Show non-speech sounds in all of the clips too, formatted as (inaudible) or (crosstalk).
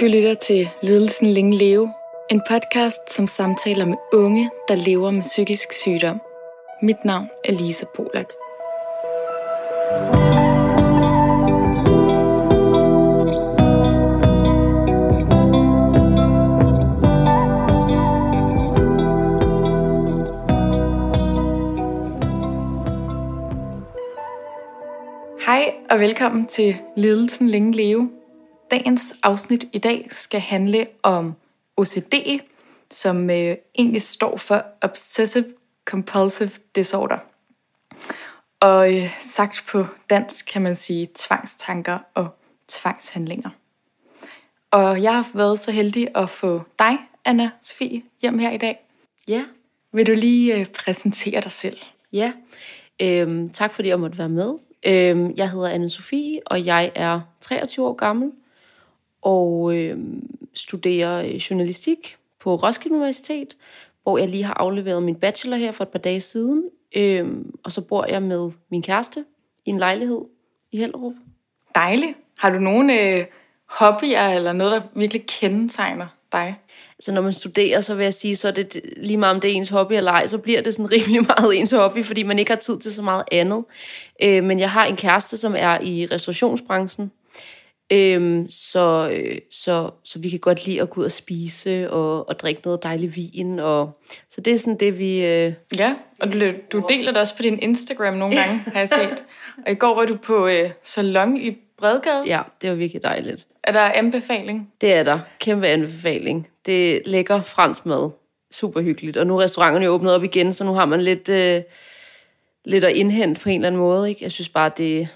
Du lytter til Lidelsen Længe Leve, en podcast, som samtaler med unge, der lever med psykisk sygdom. Mit navn er Lisa Polak. Hej og velkommen til Lidelsen Længe Leve. Dagens afsnit i dag skal handle om OCD, som øh, egentlig står for Obsessive Compulsive Disorder. Og øh, sagt på dansk kan man sige tvangstanker og tvangshandlinger. Og jeg har været så heldig at få dig, Anna Sofie, hjem her i dag. Ja, Vil du lige øh, præsentere dig selv? ja. Øhm, tak fordi jeg måtte være med. Øhm, jeg hedder anne Sofie, og jeg er 23 år gammel og øhm, studerer øh, journalistik på Roskilde Universitet, hvor jeg lige har afleveret min bachelor her for et par dage siden. Øhm, og så bor jeg med min kæreste i en lejlighed i Hellerup. Dejligt. Har du nogle øh, hobbyer eller noget, der virkelig kendetegner dig? Altså når man studerer, så vil jeg sige, så er det lige meget om det er ens hobby eller ej, så bliver det sådan (laughs) rimelig meget ens hobby, fordi man ikke har tid til så meget andet. Øh, men jeg har en kæreste, som er i restaurationsbranchen, øh, så, øh, så, så vi kan godt lide at gå ud og spise og, og drikke noget dejlig vin. Og, så det er sådan det, vi... Øh, Ja, og du, du deler det også på din Instagram nogle gange, (laughs) har jeg set. Og i går var du på øh, salon i Bredgade. ja, det var virkelig dejligt. Er der anbefaling? Det er der. Kæmpe anbefaling. Det er lækker fransk mad. Super hyggeligt. Og nu er restauranterne jo åbnet op igen, så nu har man lidt, øh, lidt at indhente på en eller anden måde. Ikke? Jeg synes bare, det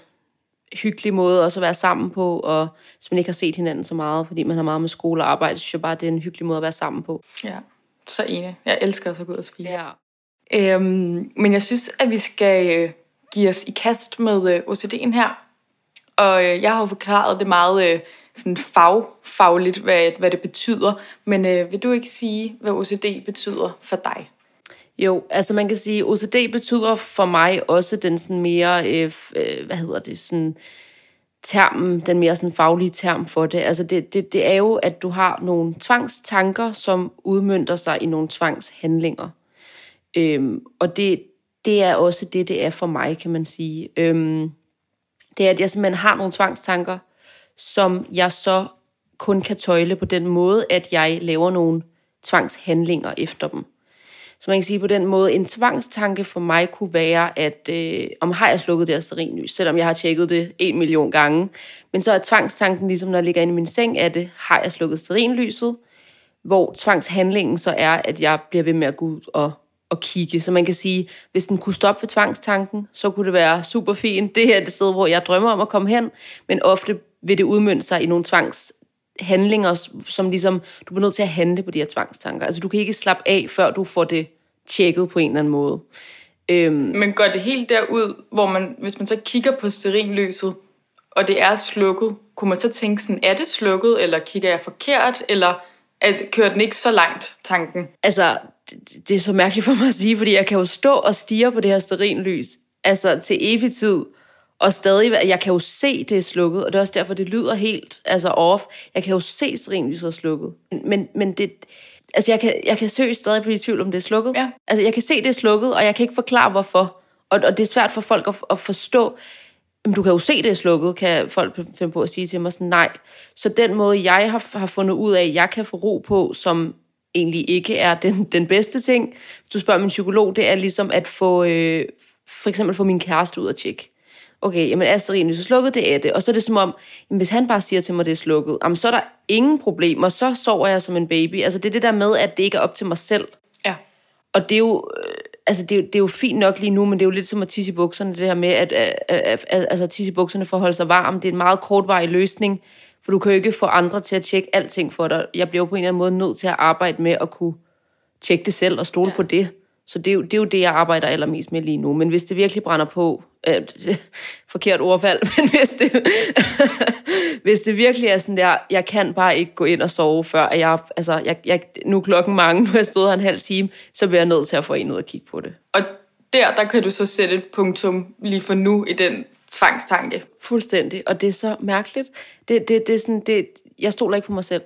hyggelig måde også at være sammen på, og hvis man ikke har set hinanden så meget, fordi man har meget med skole og arbejde, så synes jeg bare, det er en hyggelig måde at være sammen på. Ja, så enig. Jeg elsker også at gå ud og spise. Ja. Øhm, men jeg synes, at vi skal øh, give os i kast med øh, OCD'en her. Og øh, jeg har jo forklaret det meget sådan fagfagligt, hvad, hvad det betyder. Men øh, vil du ikke sige, hvad OCD betyder for dig? Jo, altså man kan sige, OCD betyder for mig også den sådan mere, øh, øh, hvad hedder det, sådan termen, den mere sådan faglige term for det. Altså det, det, det er jo, at du har nogle tvangstanker, som udmyndter sig i nogle tvangshandlinger. Øhm, og det, det er også det, det er for mig, kan man sige. Øhm, det er, at jeg simpelthen har nogle tvangstanker, som jeg så kun kan tøjle på den måde, at jeg laver nogle tvangshandlinger efter dem. Så man kan sige på den måde, en tvangstanke for mig kunne være, at øh, om har jeg slukket det her selvom jeg har tjekket det en million gange. Men så er tvangstanken, ligesom når jeg ligger inde i min seng, er det, har jeg slukket stearinlyset? Hvor tvangshandlingen så er, at jeg bliver ved med at gå ud og, og kigge. Så man kan sige, hvis den kunne stoppe for tvangstanken, så kunne det være super fint. Det her er det sted, hvor jeg drømmer om at komme hen, men ofte vil det udmønte sig i nogle tvangs handlinger, som ligesom, du bliver nødt til at handle på de her tvangstanker. Altså, du kan ikke slappe af, før du får det tjekket på en eller anden måde. Øhm, Men går det helt derud, hvor man, hvis man så kigger på stearinlyset, og det er slukket, kunne man så tænke sådan, er det slukket, eller kigger jeg forkert, eller at, kører den ikke så langt, tanken? altså, det, det er så mærkeligt for mig at sige, fordi jeg kan jo stå og stige på det her stearinlys, altså til evig tid, og stadig, jeg kan jo se, det er slukket, og det er også derfor, det lyder helt altså off. Jeg kan jo se, stearinlyset er slukket. Men, men det, altså jeg kan, jeg kan seriøst stadig blive i tvivl, om det er slukket. Ja. Altså jeg kan se, det er slukket, og jeg kan ikke forklare, hvorfor. Og, og det er svært for folk at, at forstå, Jamen, du kan jo se, det er slukket, kan folk finde på at sige til mig sådan, nej. Så den måde, jeg har, har fundet ud af, jeg kan få ro på, som egentlig ikke er den, den bedste ting, hvis du spørger min psykolog, det er ligesom at få, øh, for eksempel få min kæreste ud og tjekke. Okay, jamen er stearinlyset slukket? Det er det. Og så er det som om, jamen, hvis han bare siger til mig, at det er slukket, jamen, så er der ingen problemer, så sover jeg som en baby. Altså det er det der med, at det ikke er op til mig selv. Ja. Og det er jo, øh, altså det er, jo- det er jo fint nok lige nu, men det er jo lidt som at tisse i bukserne, det her med, at, at, at, at altså, tisse i bukserne for at holde sig varm. Det er en meget kortvarig løsning, for du kan jo ikke få andre til at tjekke alting for dig. Jeg bliver jo på en eller anden måde nødt til at arbejde med at kunne tjekke det selv og stole ja. på det. Så det er, jo, det er jo det, jeg arbejder allermest med lige nu. Men hvis det virkelig brænder på, øh, (laughs) forkert ordvalg, (laughs) men hvis det, (laughs) hvis det virkelig er sådan der, jeg kan bare ikke gå ind og sove, før at jeg, altså, jeg, jeg, nu er klokken mange, nu har jeg stået her en halv time, så bliver jeg nødt til at få en ud og kigge på det. Og der, der kan du så sætte et punktum lige for nu i den tvangstanke. Fuldstændig. Og det er så mærkeligt. Det, det, det er sådan, det, jeg stoler ikke på mig selv.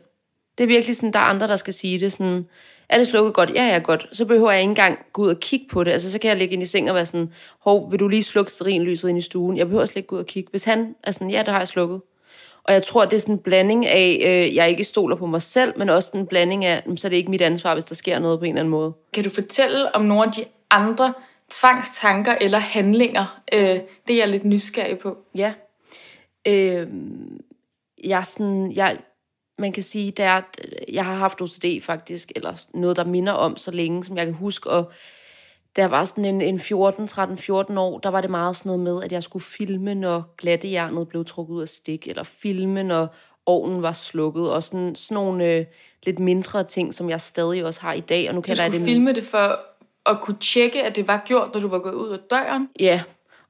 Det er virkelig sådan, der er andre, der skal sige det sådan, er det slukket godt? Ja, ja, godt. Så behøver jeg ikke engang gå ud og kigge på det. Altså, så kan jeg ligge ind i seng og være sådan, hov, vil du lige slukke sterinlyset ind i stuen? Jeg behøver slet ikke gå ud og kigge. Hvis han er sådan, ja, det har jeg slukket. Og jeg tror, det er sådan en blanding af, øh, jeg ikke stoler på mig selv, men også en blanding af, så er det ikke mit ansvar, hvis der sker noget på en eller anden måde. Kan du fortælle om nogle af de andre tvangstanker eller handlinger? Øh, det er jeg lidt nysgerrig på. Ja. Øh, jeg, sådan, jeg, man kan sige, det er, at jeg har haft OCD faktisk, eller noget, der minder om så længe, som jeg kan huske, og da jeg var sådan en, en 14, 13, 14 år, der var det meget sådan noget med, at jeg skulle filme, når glattejernet blev trukket ud af stik, eller filme, når ovnen var slukket, og sådan, sådan nogle øh, lidt mindre ting, som jeg stadig også har i dag. Og nu kan du skulle det filme det for at kunne tjekke, at det var gjort, når du var gået ud af døren? Ja,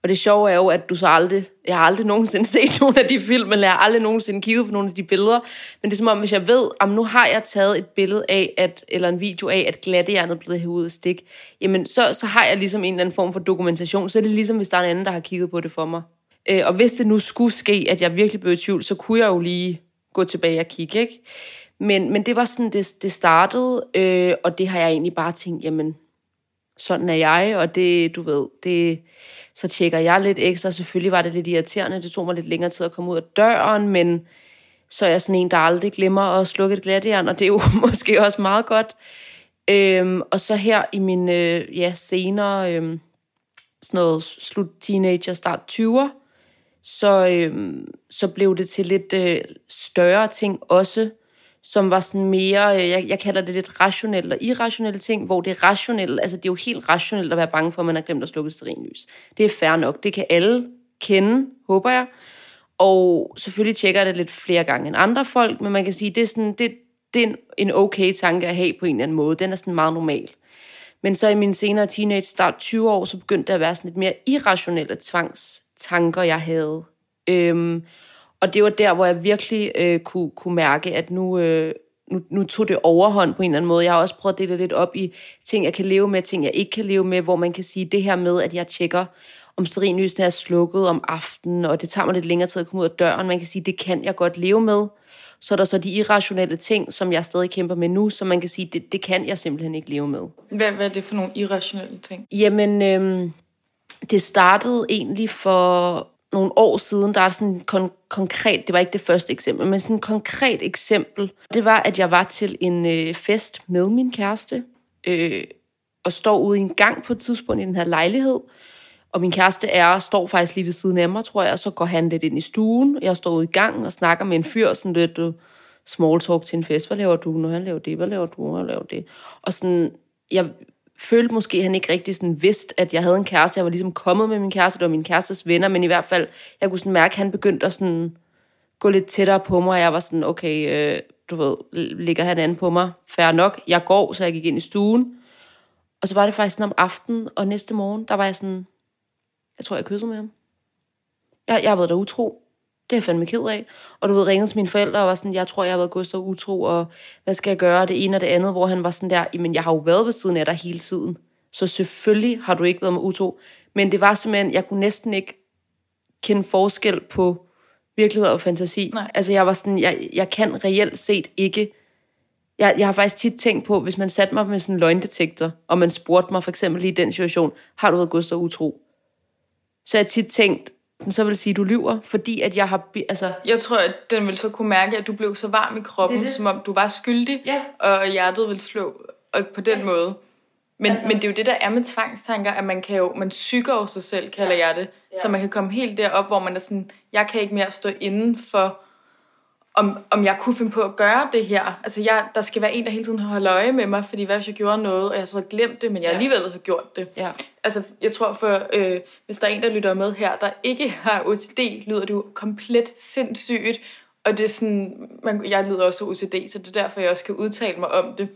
og det sjove er jo, at du så aldrig, jeg har aldrig nogensinde (laughs) set nogle af de film, eller jeg har aldrig nogensinde kigget på nogle af de billeder, men det er som om, hvis jeg ved, om nu har jeg taget et billede af, at, eller en video af, at glattejernet er blevet hævet af stik, jamen så, så har jeg ligesom en eller anden form for dokumentation, så er det ligesom, hvis der er en anden, der har kigget på det for mig. Øh, og hvis det nu skulle ske, at jeg virkelig blev i tvivl, så kunne jeg jo lige gå tilbage og kigge, ikke? Men, men det var sådan, det, det startede, øh, og det har jeg egentlig bare tænkt, jamen, sådan er jeg, og det, du ved, det, så tjekker jeg lidt ekstra. Selvfølgelig var det lidt irriterende, det tog mig lidt længere tid at komme ud af døren, men så er jeg sådan en, der aldrig glemmer at slukke et glatjern, og det er jo (laughs) måske også meget godt. Øhm, og så her i min, øh, ja, senere, øhm, sådan noget slut teenager, start 20'er, så, øhm, så blev det til lidt øh, større ting også, som var sådan mere, øh, jeg, jeg kalder det lidt rationelle og irrationelle ting, hvor det er rationelle, altså det er jo helt rationelt at være bange for, at man har glemt at slukke sterinlys. Det er fair nok, det kan alle kende, håber jeg. Og selvfølgelig tjekker jeg det lidt flere gange end andre folk, men man kan sige, det er, sådan, det, det er en okay tanke at have på en eller anden måde. Den er sådan meget normal. Men så i min senere teenage, start 20 år, så begyndte det at være sådan lidt mere irrationelle tvangstanker, jeg havde. Øhm, og det var der, hvor jeg virkelig øh, kunne, kunne mærke, at nu, øh, nu, nu tog det overhånd på en eller anden måde. Jeg har også prøvet at dele lidt op i ting, jeg kan leve med, ting, jeg ikke kan leve med, hvor man kan sige det her med, at jeg tjekker, om sterinlysene er slukket om aftenen, og det tager mig lidt længere tid at komme ud af døren. Man kan sige, det kan jeg godt leve med. Så er der så de irrationelle ting, som jeg stadig kæmper med nu, som man kan sige, det, det kan jeg simpelthen ikke leve med. Hvad, hvad er det for nogle irrationelle ting? Jamen, øhm, det startede egentlig for nogle år siden, der er sådan en kon- konkret, det var ikke det første eksempel, men sådan et konkret eksempel, det var, at jeg var til en øh, fest med min kæreste, øh, og står ude i en gang på et tidspunkt i den her lejlighed, og min kæreste er, står faktisk lige ved siden af mig, tror jeg, og så går han lidt ind i stuen, jeg står ude i gang og snakker med en fyr, sådan lidt uh, small talk til en fest, hvad laver du, når han laver det, hvad laver du, hvad laver det, og sådan, jeg følte måske, at han ikke rigtig sådan vidste, at jeg havde en kæreste. Jeg var ligesom kommet med min kæreste, det var min kærestes venner, men i hvert fald, jeg kunne sådan mærke, at han begyndte at sådan gå lidt tættere på mig, og jeg var sådan, okay, øh, du ved, ligger han an på mig? Færre nok. Jeg går, så jeg gik ind i stuen. Og så var det faktisk sådan om aftenen, og næste morgen, der var jeg sådan, jeg tror, jeg kyssede med ham. Jeg, jeg har været der utro. Det er jeg fandme ked af. Og du ved, ringede til mine forældre og var sådan, jeg tror, jeg har været Gustav utro, og hvad skal jeg gøre, det ene og det andet, hvor han var sådan der, men jeg har jo været ved siden af dig hele tiden. Så selvfølgelig har du ikke været med utro. Men det var simpelthen, jeg kunne næsten ikke kende forskel på virkelighed og fantasi. Nej. Altså jeg var sådan, jeg, jeg kan reelt set ikke, jeg, jeg har faktisk tit tænkt på, hvis man satte mig med sådan en løgndetektor, og man spurgte mig for eksempel i den situation, har du været Gustav utro? Så jeg har tit tænkt, den så vil sige, at du lyver, fordi at jeg har... Altså... Jeg tror, at den vil så kunne mærke, at du blev så varm i kroppen, det det. som om du var skyldig, ja. og hjertet vil slå og på den ja. måde. Men, altså... men det er jo det, der er med tvangstanker, at man kan jo, man psyker jo sig selv, kalder ja. jeg det. Ja. Så man kan komme helt derop, hvor man er sådan, jeg kan ikke mere stå inden for om, om jeg kunne finde på at gøre det her. Altså, jeg, der skal være en, der hele tiden holder øje med mig, fordi hvad hvis jeg gjorde noget, og jeg så havde glemt det, men jeg ja. alligevel har gjort det. Ja. Altså, jeg tror, for øh, hvis der er en, der lytter med her, der ikke har OCD, lyder det jo komplet sindssygt, og det er sådan, man, jeg lyder også OCD, så det er derfor, jeg også kan udtale mig om det,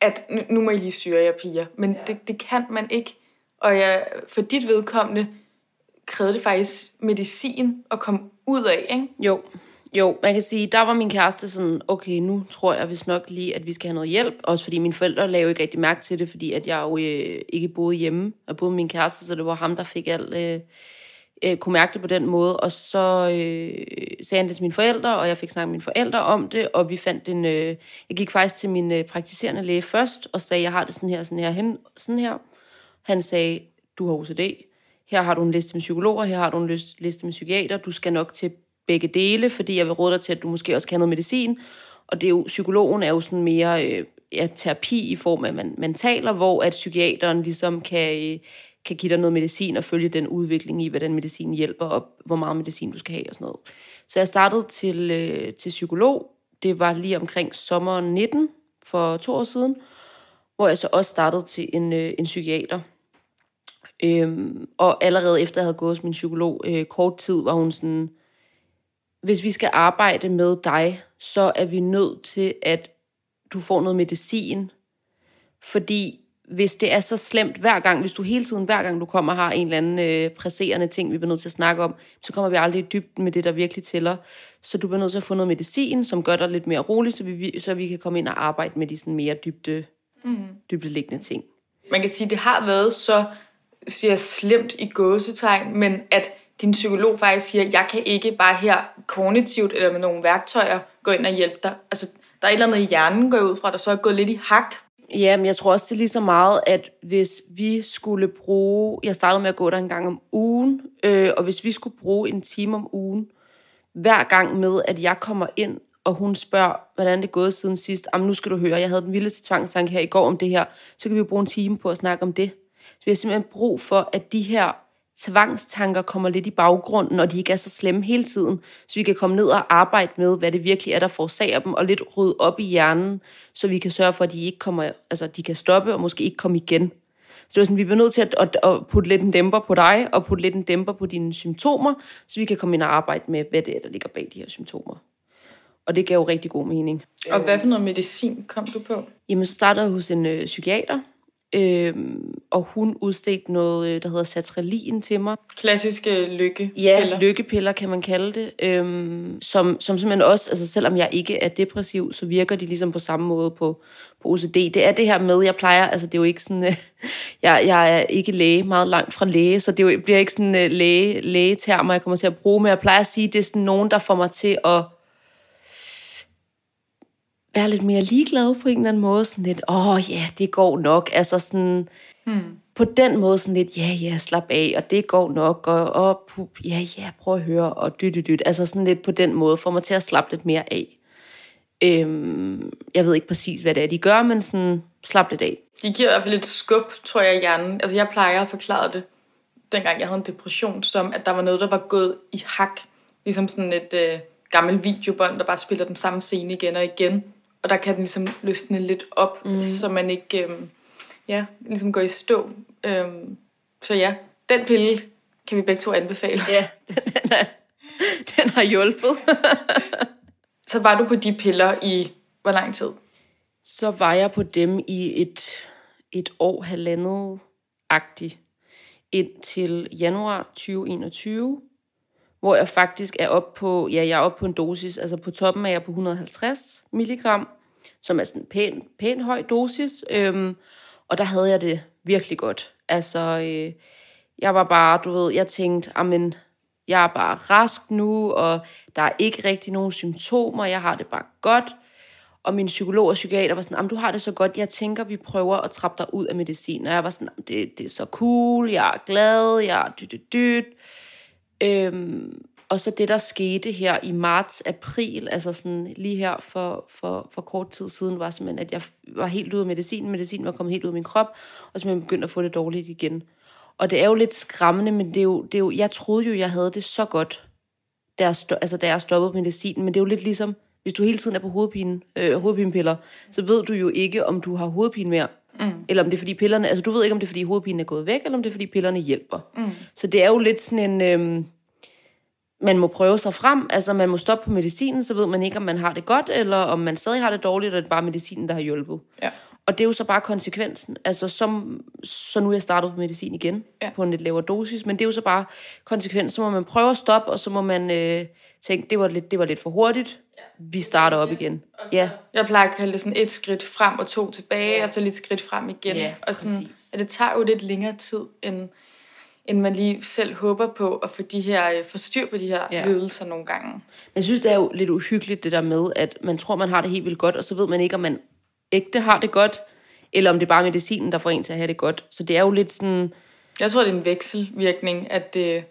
at nu, nu må I lige syre jer piger, men ja. det, det kan man ikke, og jeg, for dit vedkommende krævede det faktisk medicin at komme ud af, ikke? Jo, jo, man kan sige, der var min kæreste sådan, okay, nu tror jeg vist nok lige, at vi skal have noget hjælp. Også fordi mine forældre lavede ikke rigtig mærke til det, fordi at jeg jo øh, ikke boede hjemme. Jeg boede med min kæreste, så det var ham, der fik alt, øh, øh, kunne mærke det på den måde, og så øh, sagde han det til mine forældre, og jeg fik snakket med mine forældre om det, og vi fandt en... Øh, jeg gik faktisk til min øh, praktiserende læge først, og sagde, jeg har det sådan her, sådan her, hen, sådan her. Han sagde, du har OCD, her har du en liste med psykologer, her har du en liste med psykiater, du skal nok til begge dele, fordi jeg vil råde dig til, at du måske også kan noget medicin, og det er jo, psykologen er jo sådan mere øh, ja, terapi i form af, man, man taler, hvor at psykiateren ligesom kan, øh, kan give dig noget medicin og følge den udvikling i, hvordan medicin hjælper, og hvor meget medicin du skal have og sådan noget. Så jeg startede til, øh, til psykolog. Det var lige omkring sommeren 19, for to år siden, hvor jeg så også startede til en, øh, en psykiater. Øhm, og allerede efter jeg havde gået hos min psykolog øh, kort tid, var hun sådan, hvis vi skal arbejde med dig, så er vi nødt til, at du får noget medicin. Fordi hvis det er så slemt hver gang, hvis du hele tiden, hver gang du kommer, har en eller anden øh, presserende ting, vi bliver nødt til at snakke om, så kommer vi aldrig i dybden med det, der virkelig tæller. Så du bliver nødt til at få noget medicin, som gør dig lidt mere rolig, så vi, så vi kan komme ind og arbejde med de sådan mere dybde, mm. dybde liggende ting. Man kan sige, at det har været så siger slemt i gåsetegn, men at din psykolog faktisk siger, jeg kan ikke bare her kognitivt eller med nogle værktøjer gå ind og hjælpe dig. Altså, der er et eller andet i hjernen, går ud fra, der så er gået lidt i hak. Ja, men jeg tror også, det er lige så meget, at hvis vi skulle bruge... Jeg startede med at gå der en gang om ugen, øh, og hvis vi skulle bruge en time om ugen, hver gang med, at jeg kommer ind, og hun spørger, hvordan det er gået siden sidst. Jamen, nu skal du høre, jeg havde den vildeste tvangstanke her i går om det her. Så kan vi jo bruge en time på at snakke om det. Så vi har simpelthen brug for, at de her tvangstanker kommer lidt i baggrunden, og de ikke er så slemme hele tiden, så vi kan komme ned og arbejde med, hvad det virkelig er, der forårsager dem, og lidt rydde op i hjernen, så vi kan sørge for, at de ikke kommer, altså de kan stoppe og måske ikke komme igen. Så det er sådan, vi bliver nødt til at, at, at putte lidt en dæmper på dig, og putte lidt en dæmper på dine symptomer, så vi kan komme ind og arbejde med, hvad det er, der ligger bag de her symptomer. Og det gav jo rigtig god mening. Og hvad for noget medicin kom du på? Jamen, så startede jeg hos en øh, psykiater, Øhm, og hun udstedte noget, øh, der hedder satralin til mig. Klassiske lykke. Ja, lykkepiller kan man kalde det. Øhm, som, som simpelthen også, altså selvom jeg ikke er depressiv, så virker de ligesom på samme måde på, på OCD. Det er det her med, jeg plejer, altså det er jo ikke sådan, (laughs) øh, jeg, jeg er ikke læge, meget langt fra læge, så det jo, bliver ikke sådan øh, læge, lægetermer, jeg kommer til at bruge, men jeg plejer at sige, det er sådan nogen, der får mig til at være lidt mere ligeglad på en eller anden måde. Sådan lidt, åh oh, ja, det går nok. Altså sådan, hmm. på den måde sådan lidt, ja ja, slap af, og det går nok, og, og pup, ja ja, prøv at høre, og dyt, dyt, dyt. Altså sådan lidt på den måde, får mig til at slappe lidt mere af. Øhm, jeg ved ikke præcis, hvad det er, de gør, men sådan, slap lidt af. De giver i hvert fald lidt skub, tror jeg, i hjernen. Altså jeg plejer at forklare det, dengang jeg havde en depression, som at der var noget, der var gået i hak. Ligesom sådan et øh, gammelt videobånd, der bare spiller den samme scene igen og igen og der kan den ligesom løsne lidt op, mm. så man ikke øhm, ja, ligesom går i stå. Øhm, så ja, den pille kan vi begge to anbefale. Ja, den, (laughs) den, er, den har hjulpet. (laughs) så var du på de piller i hvor lang tid? Så var jeg på dem i et, et år, halvandet-agtigt, indtil januar 2021, hvor jeg faktisk er op på, ja, jeg er op på en dosis, altså på toppen er jeg på 150 milligram, som er sådan en pæn, pæn høj dosis, øhm, og der havde jeg det virkelig godt. Altså, øh, jeg var bare, du ved, jeg tænkte, amen, jeg er bare rask nu, og der er ikke rigtig nogen symptomer, jeg har det bare godt. Og min psykolog og psykiater var sådan, du har det så godt, jeg tænker, vi prøver at trappe dig ud af medicin. Og jeg var sådan, det, det er så cool, jeg er glad, jeg er dyt, dyt, dyt. Øhm, og så det, der skete her i marts-april, altså sådan lige her for, for, for kort tid siden, var simpelthen, at jeg var helt ude af medicin. Medicin var kommet helt ud af min krop, og simpelthen begyndte at få det dårligt igen. Og det er jo lidt skræmmende, men det er jo, det er jo, jeg troede jo, jeg havde det så godt, da jeg, stod, altså, da jeg stoppede medicinen. Men det er jo lidt ligesom, hvis du hele tiden er på hovedpine, øh, hovedpinepiller, så ved du jo ikke, om du har hovedpine mere. Mm. Eller om det er fordi pillerne, altså du ved ikke, om det er fordi hovedpinen er gået væk, eller om det er fordi pillerne hjælper. Mm. Så det er jo lidt sådan en, øh, man må prøve sig frem, altså man må stoppe på medicinen, så ved man ikke, om man har det godt, eller om man stadig har det dårligt, og det er bare medicinen, der har hjulpet. Ja. Og det er jo så bare konsekvensen. Altså, som, så nu er jeg startet på medicin igen, ja. på en lidt lavere dosis, men det er jo så bare konsekvensen. Så må man prøve at stoppe, og så må man øh, tænke, det var, lidt, det var lidt for hurtigt. Ja. Vi starter op igen. Ja. Jeg plejer at kalde det sådan et skridt frem og to tilbage, ja. og så lidt skridt frem igen. Ja, og sådan, at det tager jo lidt længere tid, end end man lige selv håber på at få de her, øh, forstyr på de her ja. lidelser nogle gange. Men jeg synes, det er jo lidt uhyggeligt det der med, at man tror, man har det helt vildt godt, og så ved man ikke, om man ægte har det godt, eller om det er bare medicinen, der får en til at have det godt. Så det er jo lidt sådan... Jeg tror, det er en vekselvirkning, at det,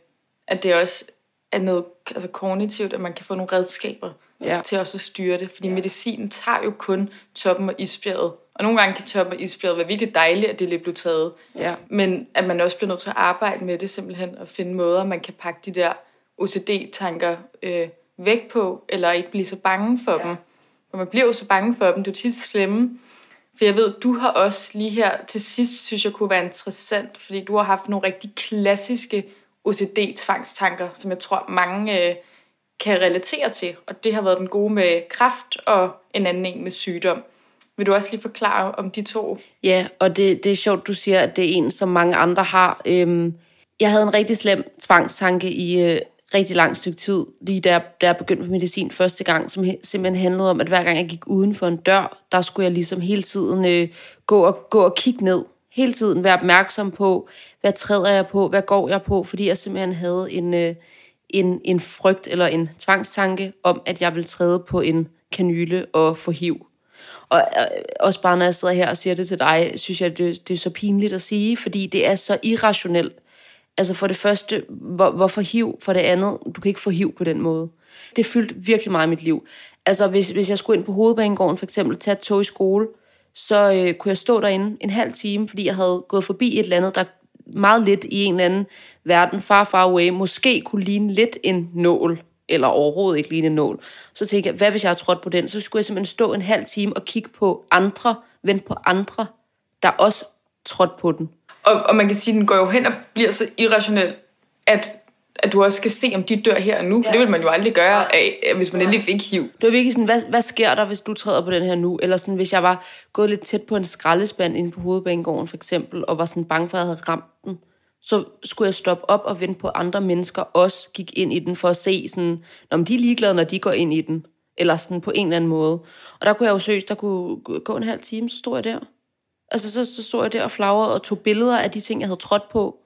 at det også er noget altså kognitivt, at man kan få nogle redskaber ja. til også at styre det. Fordi ja. medicinen tager jo kun toppen af isbjerget. Og nogle gange kan toppen af isbjerget være virkelig dejligt, at det lige blev taget. Ja. Men at man også bliver nødt til at arbejde med det simpelthen, og finde måder, man kan pakke de der OCD-tanker øh, væk på, eller ikke blive så bange for ja. dem. For man bliver jo så bange for dem, det er tit slemme. For jeg ved, du har også lige her til sidst, synes jeg kunne være interessant, fordi du har haft nogle rigtig klassiske OCD-tvangstanker, som jeg tror mange øh, kan relatere til. Og det har været den gode med kræft og en anden en med sygdom. Vil du også lige forklare om de to? Ja, og det, det er sjovt, du siger, at det er en, som mange andre har. Øhm, jeg havde en rigtig slem tvangstanke i øh, rigtig lang stykke tid, lige da, da jeg begyndte på medicin første gang, som simpelthen handlede om, at hver gang jeg gik uden for en dør, der skulle jeg ligesom hele tiden øh, gå, og, gå og kigge ned. Hele tiden være opmærksom på, hvad træder jeg på, hvad går jeg på, fordi jeg simpelthen havde en, øh, en, en frygt eller en tvangstanke om, at jeg ville træde på en kanyle og få hiv. Og og også bare når jeg sidder her og siger det til dig, synes jeg, det, det er så pinligt at sige, fordi det er så irrationelt. Altså for det første, hvor, hvorfor hiv? For det andet, du kan ikke få hiv på den måde. Det fyldte virkelig meget i mit liv. Altså hvis, hvis jeg skulle ind på hovedbanegården for eksempel, tage et tog i skole, så øh, kunne jeg stå derinde en halv time, fordi jeg havde gået forbi et eller andet, der meget lidt i en eller anden verden, far, far away, måske kunne ligne lidt en nål, eller overhovedet ikke ligne en nål. Så tænkte jeg, hvad hvis jeg har trådt på den? Så skulle jeg simpelthen stå en halv time og kigge på andre, vente på andre, der også trådte på den. Og, og man kan sige, at den går jo hen og bliver så irrationel, at at du også skal se, om de dør her og nu, for ja. det vil man jo aldrig gøre, af, hvis man endelig fik hiv. Det var virkelig sådan, hvad, hvad sker der, hvis du træder på den her nu? Eller sådan, hvis jeg var gået lidt tæt på en skraldespand inde på hovedbanegården for eksempel, og var sådan bange for, at jeg havde ramt den, så skulle jeg stoppe op og vente på andre mennesker også gik ind i den, for at se sådan, om de er ligeglade, når de går ind i den. Eller sådan på en eller anden måde. Og der kunne jeg jo søge, der kunne gå en halv time, så stod jeg der. Altså så, så stod jeg der og flagrede og tog billeder af de ting, jeg havde trådt på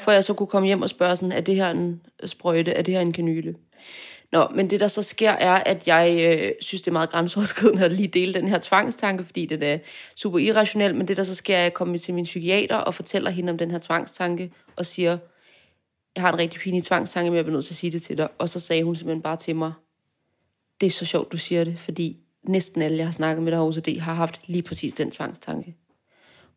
for jeg så kunne komme hjem og spørge sådan, er det her en sprøjte, er det her en kanyle? Nå, men det der så sker er, at jeg øh, synes, det er meget grænseoverskridende at lige dele den her tvangstanke, fordi det er super irrationel, men det der så sker er, at jeg kommer til min psykiater og fortæller hende om den her tvangstanke, og siger, jeg har en rigtig pinlig tvangstanke, men jeg bliver nødt til at sige det til dig. Og så sagde hun simpelthen bare til mig, det er så sjovt, du siger det, fordi næsten alle, jeg har snakket med, der har OCD, har haft lige præcis den tvangstanke.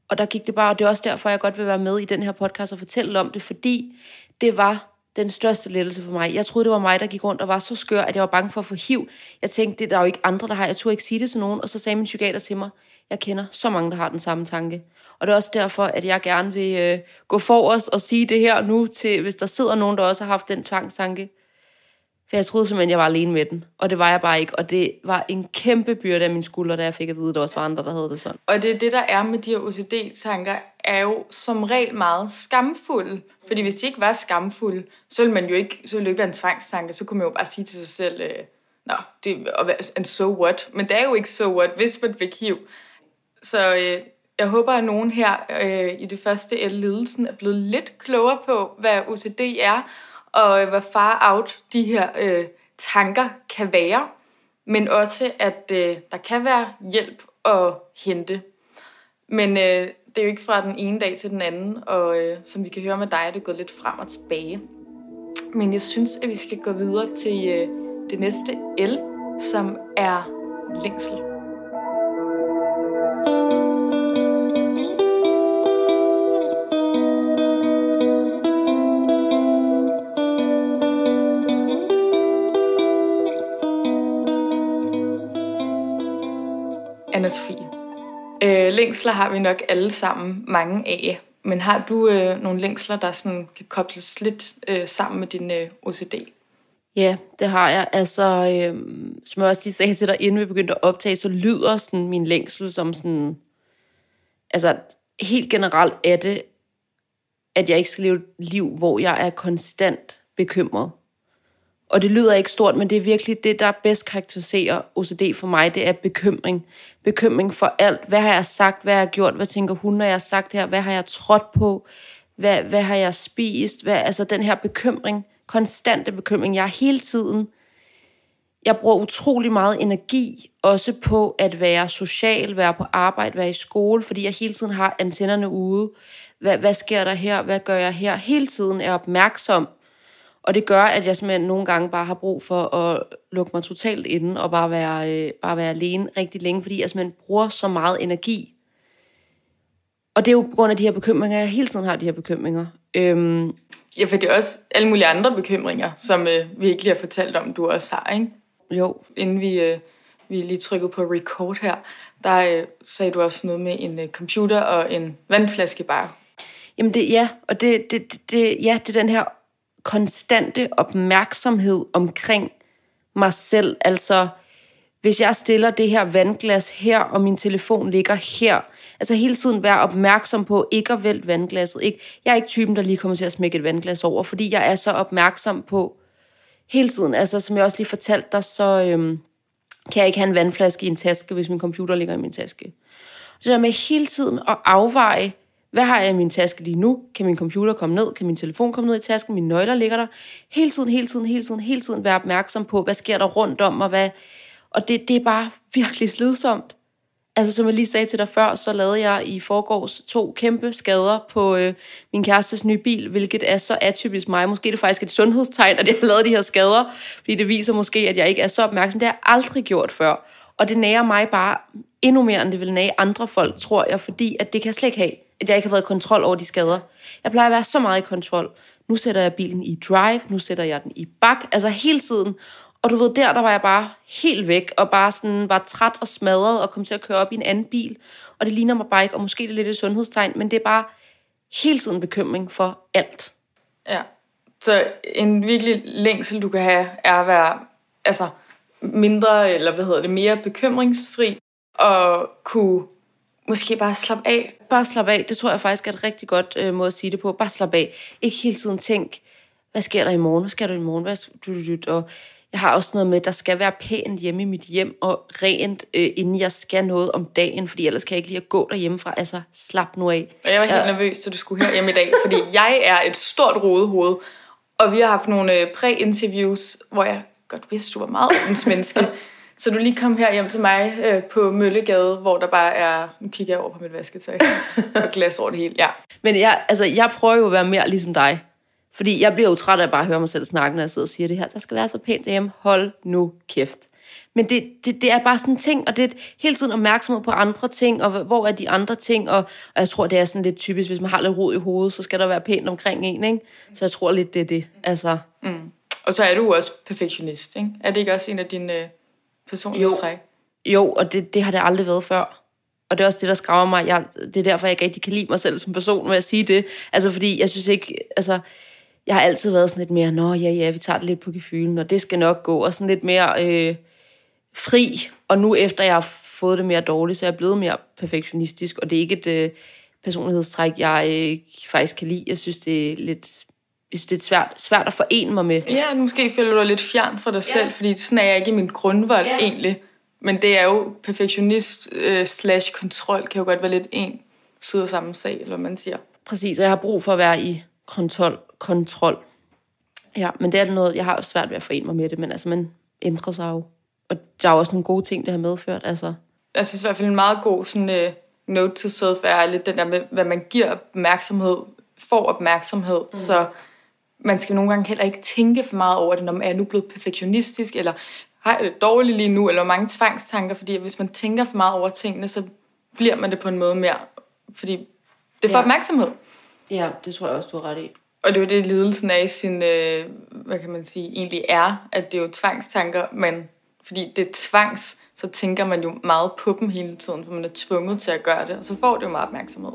Og der gik det bare, og det er også derfor, jeg godt vil være med i den her podcast og fortælle om det, fordi det var den største lettelse for mig. Jeg troede, det var mig, der gik rundt og var så skør, at jeg var bange for at få hiv. Jeg tænkte, det der er jo ikke andre, der har. Jeg turde ikke sige det til nogen. Og så sagde min psykiater til mig, jeg kender så mange, der har den samme tanke. Og det er også derfor, at jeg gerne vil øh, gå forrest og sige det her nu, til hvis der sidder nogen, der også har haft den tvangstanke. For jeg troede simpelthen, jeg var alene med den. Og det var jeg bare ikke. Og det var en kæmpe byrde af min skulder, da jeg fik at vide, at der også var andre, der havde det sådan. Og det er det, der er med de her OCD-tanker, er jo som regel meget skamfulde. Fordi hvis de ikke var skamfulde, så ville man jo ikke, så ville det ikke være en tvangstanke. Så kunne man jo bare sige til sig selv, øh, nå, det er en so what. Men det er jo ikke so what, hvis man fik hiv. Så øh, jeg håber, at nogen her øh, i det første el ledelsen er blevet lidt klogere på, hvad OCD er, og øh, hvor far out de her øh, tanker kan være, men også at øh, der kan være hjælp at hente. Men øh, det er jo ikke fra den ene dag til den anden, og øh, som vi kan høre med dig, er det gået lidt frem og tilbage. Men jeg synes, at vi skal gå videre til øh, det næste L, som er længsel. Anna Sofie. Øh, længsler har vi nok alle sammen mange af, men har du øh, nogle længsler, der sådan kan kobles lidt øh, sammen med din øh, OCD? Ja, det har jeg. Altså, øh, som jeg også lige sagde til dig, inden vi begyndte at optage, så lyder sådan min længsel som sådan... Altså, helt generelt er det, at jeg ikke skal leve et liv, hvor jeg er konstant bekymret. Og det lyder ikke stort, men det er virkelig det, der bedst karakteriserer OCD for mig, det er bekymring. Bekymring for alt. Hvad har jeg sagt? Hvad har jeg gjort? Hvad tænker hun, når jeg har sagt her? Hvad har jeg trådt på? Hvad, hvad har jeg spist? Hvad, altså den her bekymring, konstante bekymring. Jeg er hele tiden, jeg bruger utrolig meget energi også på at være social, være på arbejde, være i skole, fordi jeg hele tiden har antennerne ude. Hvad, hvad sker der her? Hvad gør jeg her? Hele tiden er opmærksom og det gør, at jeg simpelthen nogle gange bare har brug for at lukke mig totalt inde og bare være, øh, bare være alene rigtig længe, fordi jeg simpelthen bruger så meget energi. Og det er jo på grund af de her bekymringer, jeg hele tiden har de her bekymringer. Øhm, ja, for det er også alle mulige andre bekymringer, som øh, vi ikke lige har fortalt om, du også har, ikke? Jo. Inden vi, øh, vi lige trykkede på record her, der øh, sagde du også noget med en øh, computer og en vandflaske bare. Jamen det, ja, og det, det, det, ja, det er den her konstante opmærksomhed omkring mig selv. Altså, hvis jeg stiller det her vandglas her, og min telefon ligger her, altså hele tiden være opmærksom på ikke at vælte vandglasset. Ikke? Jeg er ikke typen, der lige kommer til at smække et vandglas over, fordi jeg er så opmærksom på hele tiden. Altså, som jeg også lige fortalte dig, så øhm, kan jeg ikke have en vandflaske i en taske, hvis min computer ligger i min taske. Så det der med hele tiden at afveje, hvad har jeg i min taske lige nu? Kan min computer komme ned? Kan min telefon komme ned i tasken? Mine nøgler ligger der. Hele tiden, hele tiden, hele tiden, hele tiden være opmærksom på, hvad sker der rundt om mig? Hvad... Og det, det er bare (laughs) virkelig slidsomt. Altså, som jeg lige sagde til dig før, så lavede jeg i forgårs to kæmpe skader på øh, min kærestes nye bil, hvilket er så atypisk mig. Måske er det faktisk et sundhedstegn, at jeg har lavet de her skader, fordi det viser måske, at jeg ikke er så opmærksom. Det har jeg aldrig gjort før. Og det nærer mig bare endnu mere, end det vil nære andre folk, tror jeg, fordi at det kan jeg slet ikke have at jeg ikke har været i kontrol over de skader. Jeg plejer at være så meget i kontrol. Nu sætter jeg bilen i drive, nu sætter jeg den i bak, altså hele tiden. Og du ved, der, der var jeg bare helt væk, og bare sådan var træt og smadret, og kom til at køre op i en anden bil. Og det ligner mig bare ikke, og måske det er lidt et sundhedstegn, men det er bare hele tiden bekymring for alt. Ja, så en virkelig længsel, du kan have, er at være altså, mindre, eller hvad hedder det, mere bekymringsfri, og kunne måske bare slappe af. Bare slappe af. Det tror jeg faktisk er et rigtig godt øh, måde at sige det på. Bare slappe af. Ikke hele tiden tænk, hvad sker der i morgen? Hvad sker der i morgen? Hvad... Og jeg har også noget med, at der skal være pænt hjemme i mit hjem, og rent, øh, inden jeg skal noget om dagen, fordi ellers kan jeg ikke lide at gå derhjemmefra. Altså, slap nu af. Og jeg var helt ja. nervøs, så du skulle her hjem i dag, fordi jeg er et stort rodehoved, og vi har haft nogle øh, præ-interviews, hvor jeg godt vidste, du var meget menneske. (laughs) Så du lige kom her hjem til mig øh, på Møllegade, hvor der bare er... Nu kigger jeg over på mit vasketøj (laughs) og glas over det hele. Ja. Men jeg, altså, jeg prøver jo at være mere ligesom dig. Fordi jeg bliver jo træt af at bare høre mig selv snakke, når jeg sidder og siger det her. Der skal være så pænt hjemme. Hold nu kæft. Men det, det, det er bare sådan en ting, og det er hele tiden opmærksomhed på andre ting, og hvor er de andre ting, og, og jeg tror, det er sådan lidt typisk, hvis man har lidt rod i hovedet, så skal der være pænt omkring en, ikke? Så jeg tror lidt, det er det. Altså. Mm. Og så er du også perfektionist, ikke? Er det ikke også en af dine øh, personlighedstræk. Jo, jo og det, det har det aldrig været før. Og det er også det, der skræmmer mig. Jeg, det er derfor, jeg ikke rigtig kan lide mig selv som person, når jeg sige det. Altså, fordi jeg synes ikke... Altså, jeg har altid været sådan lidt mere, nå ja, ja, vi tager det lidt på gefylen, og det skal nok gå. Og sådan lidt mere øh, fri. Og nu efter jeg har fået det mere dårligt, så er jeg blevet mere perfektionistisk. Og det er ikke et øh, personlighedstræk, jeg øh, faktisk kan lide. Jeg synes, det er lidt det er svært, svært at forene mig med. Ja, måske føler du dig lidt fjern for dig ja. selv, fordi sådan er jeg ikke i min grundvold ja. egentlig. Men det er jo perfektionist øh, slash kontrol, kan jo godt være lidt en side af samme sag, eller hvad man siger. Præcis, og jeg har brug for at være i kontrol. kontrol. Ja, men det er noget, jeg har svært ved at forene mig med det, men altså, man ændrer sig jo. Og der er også nogle gode ting, det har medført. Altså. Jeg synes i hvert fald en meget god sådan, uh, note to self er lidt den der med, hvad man giver opmærksomhed, får opmærksomhed. Mm. Så man skal nogle gange heller ikke tænke for meget over det, når man er nu blevet perfektionistisk, eller har jeg det dårligt lige nu, eller mange tvangstanker, fordi hvis man tænker for meget over tingene, så bliver man det på en måde mere, fordi det får ja. opmærksomhed. Ja, det tror jeg også, du har ret i. Og det er jo det, lidelsen af sin, øh, hvad kan man sige, egentlig er, at det er jo tvangstanker, men fordi det er tvangs, så tænker man jo meget på dem hele tiden, for man er tvunget til at gøre det, og så får det jo meget opmærksomhed.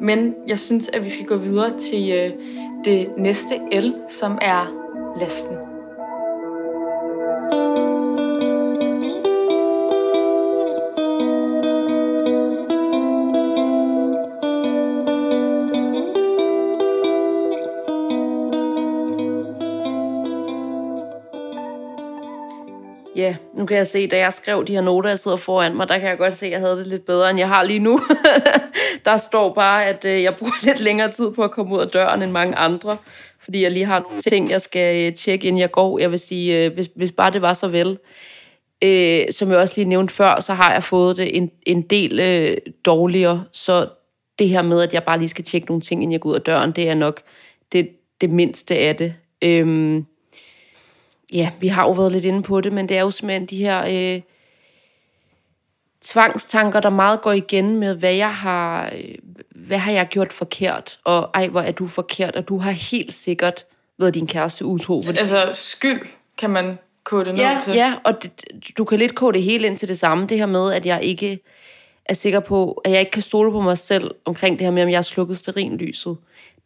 Men jeg synes, at vi skal gå videre til øh, det næste L, som er lasten. Ja, nu kan jeg se, da jeg skrev de her noter, jeg sidder foran mig, der kan jeg godt se, at jeg havde det lidt bedre, end jeg har lige nu. (laughs) der står bare, at øh, jeg bruger (laughs) lidt længere tid på at komme ud af døren end mange andre, fordi jeg lige har nogle ting, jeg skal øh, tjekke, inden jeg går. Jeg vil sige, øh, hvis, hvis bare det var så vel. Øh, som jeg også lige nævnte før, så har jeg fået det en, en del øh, dårligere, så det her med, at jeg bare lige skal tjekke nogle ting, inden jeg går ud af døren, det er nok det, det mindste af det. Øh, ja, vi har jo været lidt inde på det, men det er jo simpelthen de her øh, tvangstanker, der meget går igen med, hvad jeg har, øh, hvad har jeg gjort forkert, og ej, hvor er du forkert, og du har helt sikkert været din kæreste utro. Fordi... Altså skyld kan man kode det ned ja, til. Ja, og det, du kan lidt kode det hele ind til det samme, det her med, at jeg ikke er sikker på, at jeg ikke kan stole på mig selv omkring det her med, om jeg har slukket sterinlyset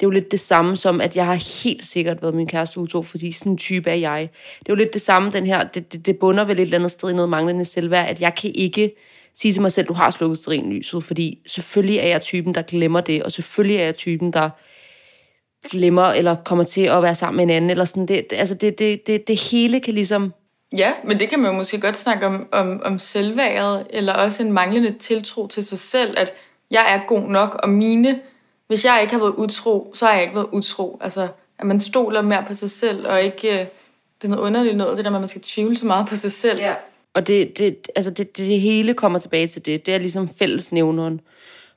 det er jo lidt det samme som, at jeg har helt sikkert været min kæreste utro, fordi sådan en type er jeg. Det er jo lidt det samme, den her, det, det, det bunder vel et eller andet sted i noget manglende selvværd, at jeg kan ikke sige til mig selv, du har slukket sterinlyset, fordi selvfølgelig er jeg typen, der glemmer det, og selvfølgelig er jeg typen, der glemmer eller kommer til at være sammen med en anden, eller sådan, det, altså det, det, det, det hele kan ligesom... Ja, men det kan man jo måske godt snakke om, om, om selvværdet, eller også en manglende tiltro til sig selv, at jeg er god nok, og mine hvis jeg ikke har været utro, så har jeg ikke været utro. Altså, at man stoler mere på sig selv, og ikke... Øh, det er noget underligt noget, det der med, at man skal tvivle så meget på sig selv. Ja. Og det, det, altså det, det, det hele kommer tilbage til det. Det er ligesom fællesnævneren.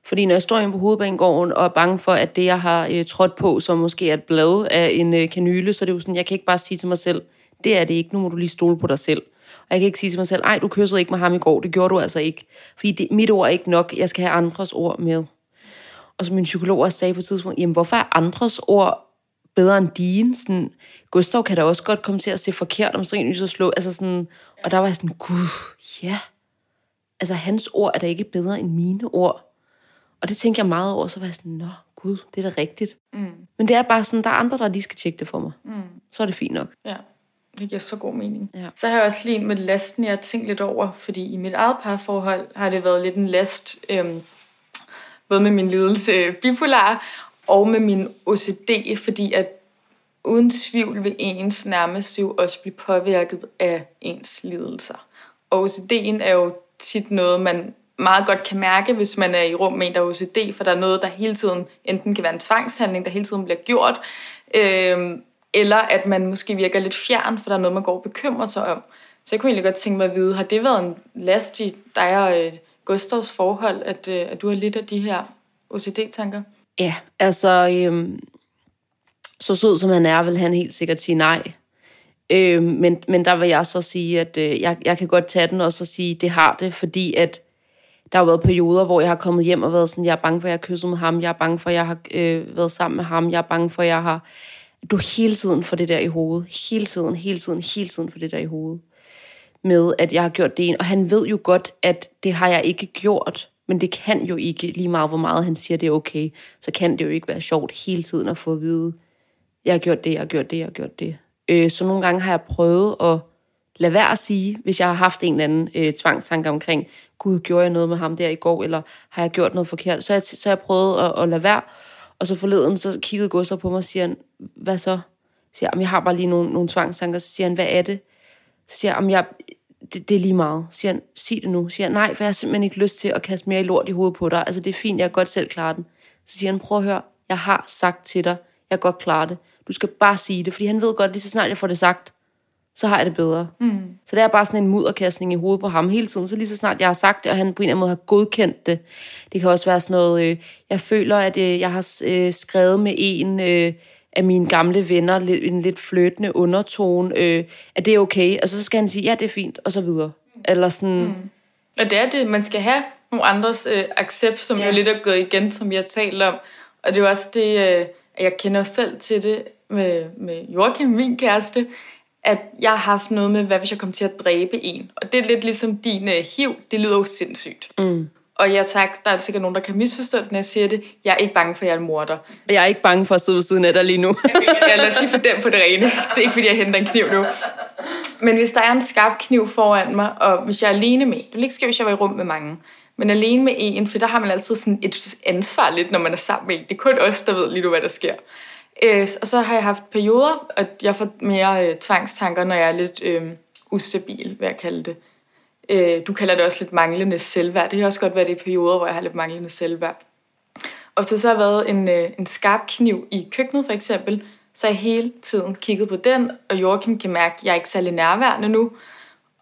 Fordi når jeg står inde på hovedbanegården og er bange for, at det, jeg har øh, trådt på, som måske er et blad af en øh, kanyle, så er det jo sådan, jeg kan ikke bare sige til mig selv, det er det ikke, nu må du lige stole på dig selv. Og jeg kan ikke sige til mig selv, ej, du kyssede ikke med ham i går, det gjorde du altså ikke. Fordi det, mit ord er ikke nok, jeg skal have andres ord med. Og som min psykolog også sagde på et tidspunkt, jamen hvorfor er andres ord bedre end dine? Sådan, Gustav kan da også godt komme til at se forkert om strinlys og slå. Altså sådan, og der var jeg sådan, gud, ja. Altså hans ord er da ikke bedre end mine ord. Og det tænker jeg meget over, så var jeg sådan, nå gud, det er da rigtigt. Mm. Men det er bare sådan, der er andre, der lige skal tjekke det for mig. Mm. Så er det fint nok. Ja, det giver så god mening. Ja. Så har jeg også lige med lasten, jeg har tænkt lidt over, fordi i mit eget parforhold har det været lidt en last, øhm, både med min lidelse bipolar og med min OCD, fordi at uden tvivl vil ens nærmest jo også blive påvirket af ens lidelser. Og OCD'en er jo tit noget, man meget godt kan mærke, hvis man er i rum med en, der er OCD, for der er noget, der hele tiden enten kan være en tvangshandling, der hele tiden bliver gjort, øh, eller at man måske virker lidt fjern, for der er noget, man går og bekymrer sig om. Så jeg kunne egentlig godt tænke mig at vide, har det været en last i dig og øh, Gustavs forhold, at, øh, at du har lidt af de her OCD-tanker? Ja, altså, øhm, så sød som han er, vil han helt sikkert sige nej. Øhm, men, men der vil jeg så sige, at øh, jeg, jeg kan godt tage den og så sige, det har det, fordi at der har været perioder, hvor jeg har kommet hjem og været sådan, jeg er bange for, at jeg har kysset med ham, jeg er bange for, at jeg har øh, været sammen med ham, jeg er bange for, at jeg har... Du hele tiden får det der i hovedet. Hele tiden, hele tiden, hele tiden får det der i hovedet med, at jeg har gjort det ene. Og han ved jo godt, at det har jeg ikke gjort. Men det kan jo ikke, lige meget hvor meget han siger, det er okay, så kan det jo ikke være sjovt hele tiden at få at vide, jeg har gjort det, jeg har gjort det, jeg har gjort det. Øh, så nogle gange har jeg prøvet at lade være at sige, hvis jeg har haft en eller anden øh, tvangstanke omkring, gud, gjorde jeg noget med ham der i går, eller har jeg gjort noget forkert, så har jeg, så jeg prøvet at, at lade være. Og så forleden, så kiggede Gustav på mig og siger, hvad så? Så siger jeg, jeg har bare lige nogle, nogle tvangstanker. Så siger han, hvad er det? Så siger jeg, jeg, det, det er lige meget. Så siger han, sig det nu. Så siger han, nej, for jeg har simpelthen ikke lyst til at kaste mere i lort i hovedet på dig. Altså, det er fint, jeg kan godt selv klare den. Så siger han, prøv at høre, jeg har sagt til dig, jeg kan godt klare det. Du skal bare sige det, fordi han ved godt, lige så snart jeg får det sagt, så har jeg det bedre. Mm. Så det er bare sådan en mudderkastning i hovedet på ham hele tiden. Så lige så snart jeg har sagt det, og han på en eller anden måde har godkendt det. Det kan også være sådan noget, øh, jeg føler, at øh, jeg har øh, skrevet med en... Øh, af mine gamle venner lidt, en lidt fløtende undertone, øh, at det er okay, og så skal han sige, ja, det er fint, og så videre. Eller sådan... Mm. Og det er det, man skal have nogle andres øh, accept, som ja. jo lidt er gået igen, som vi har talt om. Og det er også det, øh, jeg kender selv til det med, med Joachim, min kæreste, at jeg har haft noget med, hvad hvis jeg kommer til at dræbe en. Og det er lidt ligesom din øh, hiv, det lyder jo sindssygt. Mm. Og ja tak, der er sikkert nogen, der kan misforstå det, når jeg siger det. Jeg er ikke bange for, at jeg er en morder. Jeg er ikke bange for at sidde ved siden af dig lige nu. ja, lad os lige få dem på det rene. Det er ikke, fordi jeg henter en kniv nu. Men hvis der er en skarp kniv foran mig, og hvis jeg er alene med, det vil ikke ske, hvis jeg var i rum med mange, men alene med en, for der har man altid sådan et ansvar lidt, når man er sammen med en. Det er kun os, der ved lige nu, hvad der sker. Øh, og så har jeg haft perioder, at jeg får mere øh, tvangstanker, når jeg er lidt øh, ustabil, hvad jeg kalde det. Øh, du kalder det også lidt manglende selvværd. Det kan også godt være, det er perioder, hvor jeg har lidt manglende selvværd. Og hvis så har været en, øh, en skarp kniv i køkkenet for eksempel, så jeg hele tiden kigget på den, og Joachim kan mærke, at jeg er ikke særlig nærværende nu.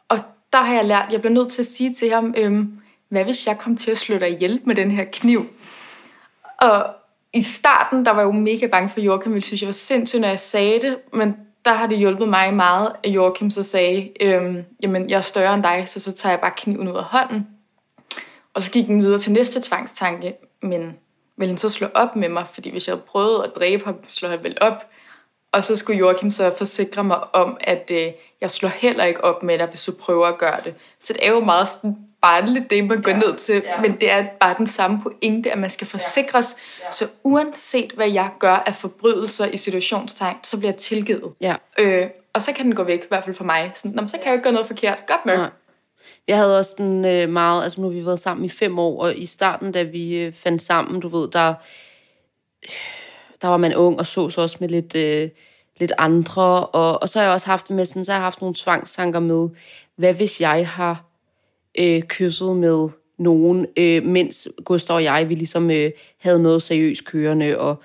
Og der har jeg lært, at jeg bliver nødt til at sige til ham, øhm, hvad hvis jeg kom til at slå dig ihjel med den her kniv? Og i starten, der var jeg jo mega bange for Joachim, jeg synes, jeg var sindssyg, når jeg sagde det, men der har det hjulpet mig meget, at Joachim så sagde, øhm, jamen, jeg er større end dig, så så tager jeg bare kniven ud af hånden. Og så gik den videre til næste tvangstanke, men ville han så slå op med mig, fordi hvis jeg havde prøvet at dræbe ham, slår han vel op. Og så skulle Joachim så forsikre mig om, at øh, jeg slår heller ikke op med dig, hvis du prøver at gøre det. Så det er jo meget sådan barnligt, det man går ja, ned til, ja. men det er bare den samme pointe, at man skal forsikres. Ja. Ja. Så uanset hvad jeg gør af forbrydelser i situationstegn, så bliver jeg tilgivet. Ja. Øh, og så kan den gå væk, i hvert fald for mig. Sådan, så kan jeg jo ikke gøre noget forkert. Godt nok. Ja. Jeg havde også den øh, meget, altså nu har vi været sammen i fem år, og i starten, da vi øh, fandt sammen, du ved, der, der var man ung og så så også med lidt, øh, lidt andre, og, og så har jeg også haft det med sådan, så har jeg haft nogle tvangstanker med, hvad hvis jeg har øh, kysset med nogen, øh, mens Gustav og jeg, vi ligesom øh, havde noget seriøst kørende, og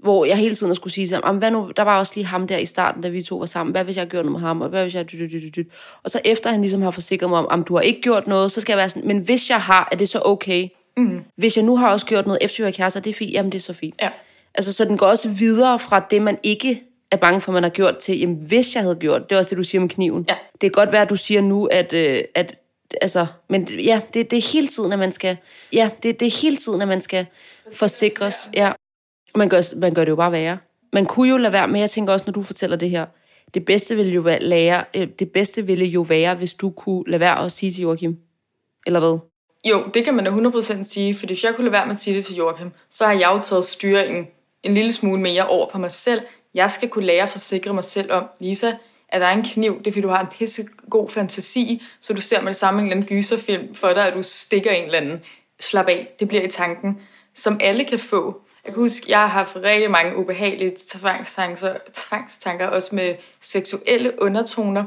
hvor jeg hele tiden skulle sige til ham, hvad nu, der var også lige ham der i starten, da vi to var sammen, hvad hvis jeg gjorde noget med ham, og hvad hvis jeg... Dyt, dyt, dyt. Og så efter han ligesom har forsikret mig om, om du har ikke gjort noget, så skal jeg være sådan, men hvis jeg har, er det så okay? Mm. Hvis jeg nu har også gjort noget efter jeg kærester, det er fint, jamen det er så fint. Ja. Altså, så den går også videre fra det, man ikke er bange for, man har gjort til, jamen hvis jeg havde gjort, det er også det, du siger med kniven. Ja. Det kan godt være, at du siger nu, at, øh, at altså, men ja, det, det er hele tiden, at man skal, ja, det, det er hele tiden, at man skal forsikres. Ja. Man gør, man gør det jo bare værre. Man kunne jo lade være med, jeg tænker også, når du fortæller det her, det bedste ville jo være, lære, øh, det bedste ville jo være, hvis du kunne lade være at sige til Joachim. Eller hvad? Jo, det kan man da 100% sige, for hvis jeg kunne lade være med at sige det til Joachim, så har jeg jo taget styringen en lille smule mere over på mig selv. Jeg skal kunne lære at forsikre mig selv om, Lisa, at der er en kniv, det er fordi, du har en pissegod fantasi, så du ser med det samme en eller anden gyserfilm for dig, at du stikker en eller anden. Slap af, det bliver i tanken, som alle kan få. Jeg kan huske, jeg har haft rigtig mange ubehagelige tvangstanker, tvangstanker også med seksuelle undertoner,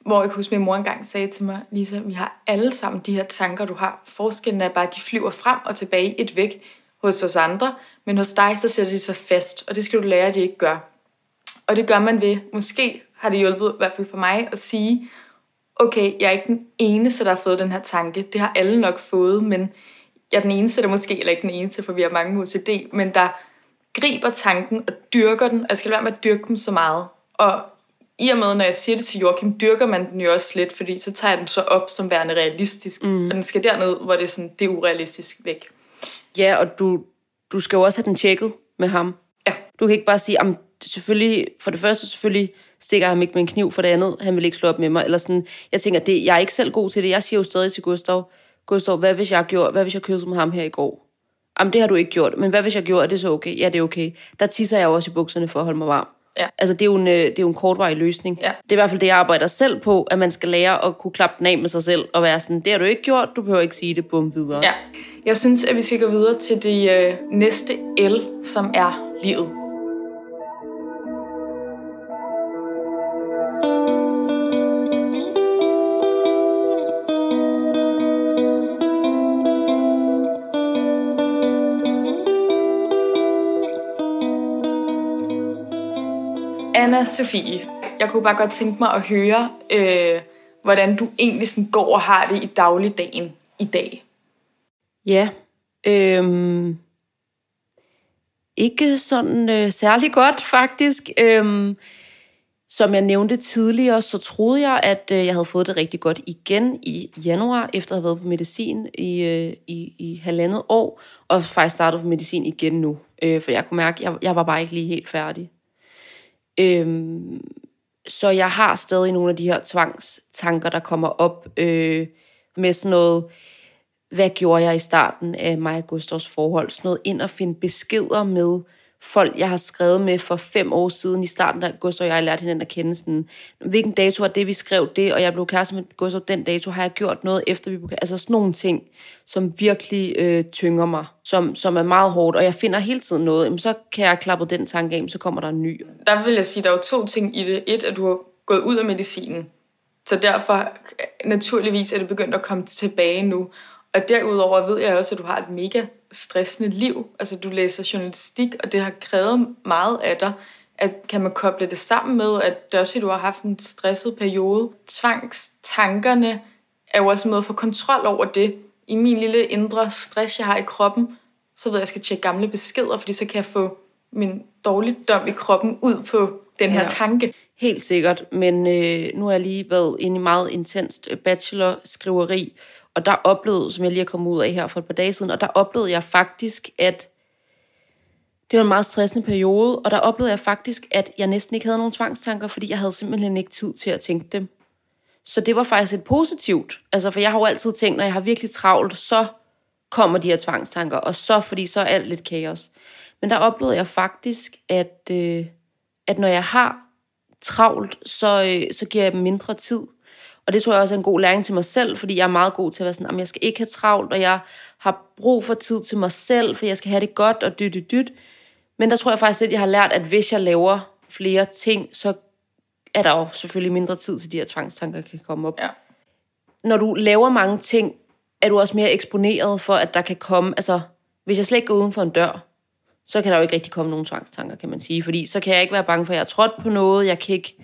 hvor jeg kan huske, min mor engang sagde til mig, Lisa, vi har alle sammen de her tanker, du har. Forskellen er bare, at de flyver frem og tilbage et væk hos os andre, men hos dig, så sætter de sig fast, og det skal du lære, at de ikke gør. Og det gør man ved, måske har det hjulpet, i hvert fald for mig, at sige, okay, jeg er ikke den eneste, der har fået den her tanke. Det har alle nok fået, men jeg er den eneste, der måske, eller ikke den eneste, for vi har mange med OCD, men der griber tanken og dyrker den, og jeg skal være med at dyrke dem så meget. Og i og med, når jeg siger det til Joachim, dyrker man den jo også lidt, fordi så tager jeg den så op som værende realistisk, mm. og den skal derned, hvor det er, sådan, det er urealistisk væk. Ja, og du, du skal jo også have den tjekket med ham. Ja. Du kan ikke bare sige, om selvfølgelig, for det første selvfølgelig stikker ham ikke med en kniv, for det andet, han vil ikke slå op med mig. Eller sådan, jeg tænker, det, jeg er ikke selv god til det. Jeg siger jo stadig til Gustav, Gustav, hvad hvis jeg gjorde, hvad hvis jeg kørte med ham her i går? Jamen, det har du ikke gjort, men hvad hvis jeg gjorde, er det så okay? Ja, det er okay. Der tisser jeg også i bukserne for at holde mig varm. Ja. Altså, det er, jo en, øh, det er jo en kortvarig løsning. Ja. Det er i hvert fald det, jeg arbejder selv på, at man skal lære at kunne klappe den af med sig selv, og være sådan, det har du ikke gjort, du behøver ikke sige det, bum videre. Ja. Jeg synes, at vi skal gå videre til det øh, næste L, som er livet. Anna Sofie, jeg kunne bare godt tænke mig at høre, øh, hvordan du egentlig sådan går og har det i dagligdagen i dag. Ja, øhm, ikke sådan øh, særlig godt faktisk. Øhm, som jeg nævnte tidligere, så troede jeg, at øh, jeg havde fået det rigtig godt igen i januar, efter at have været på medicin i, øh, i, i halvandet år, og faktisk startet på medicin igen nu. Øh, for jeg kunne mærke, at jeg, jeg var bare ikke lige helt færdig. Øhm, så jeg har stadig nogle af de her tvangstanker, der kommer op øh, med sådan noget, hvad gjorde jeg i starten af mig og Gustavs forhold? Sådan noget ind og finde beskeder med folk, jeg har skrevet med for fem år siden. I starten, da Gustav og jeg lærte hinanden at kende sådan, hvilken dato er det, vi skrev det, og jeg blev kæreste med Gustav den dato, har jeg gjort noget efter vi blev Altså sådan nogle ting, som virkelig øh, tynger mig, som, som er meget hårdt, og jeg finder hele tiden noget, jamen, så kan jeg klappe den tanke af, så kommer der en ny. Der vil jeg sige, der er jo to ting i det. Et, at du har gået ud af medicinen, Så derfor, naturligvis er det begyndt at komme tilbage nu. Og derudover ved jeg også, at du har et mega stressende liv. Altså du læser journalistik, og det har krævet meget af dig. At, kan man koble det sammen med, at det er også fordi, du har haft en stresset periode. Tvangstankerne er jo også en måde at få kontrol over det. I min lille indre stress, jeg har i kroppen, så ved jeg, at jeg skal tjekke gamle beskeder, fordi så kan jeg få min dårligdom i kroppen ud på den her ja. tanke. Helt sikkert, men øh, nu har jeg lige været inde i meget intenst bachelor-skriveri, og der oplevede, som jeg lige er kommet ud af her for et par dage siden, og der oplevede jeg faktisk, at det var en meget stressende periode, og der oplevede jeg faktisk, at jeg næsten ikke havde nogen tvangstanker, fordi jeg havde simpelthen ikke tid til at tænke dem. Så det var faktisk et positivt. Altså, for jeg har jo altid tænkt, når jeg har virkelig travlt, så kommer de her tvangstanker, og så, fordi så er alt lidt kaos. Men der oplevede jeg faktisk, at, øh, at når jeg har travlt, så, øh, så giver jeg dem mindre tid. Og det tror jeg også er en god læring til mig selv, fordi jeg er meget god til at være sådan, at jeg skal ikke have travlt, og jeg har brug for tid til mig selv, for jeg skal have det godt og dyt, dyt, dyt. Men der tror jeg faktisk at jeg har lært, at hvis jeg laver flere ting, så er der jo selvfølgelig mindre tid til de her tvangstanker kan komme op. Ja. Når du laver mange ting, er du også mere eksponeret for, at der kan komme, altså hvis jeg slet ikke går uden for en dør, så kan der jo ikke rigtig komme nogen tvangstanker, kan man sige. Fordi så kan jeg ikke være bange for, at jeg har trådt på noget. Jeg kan ikke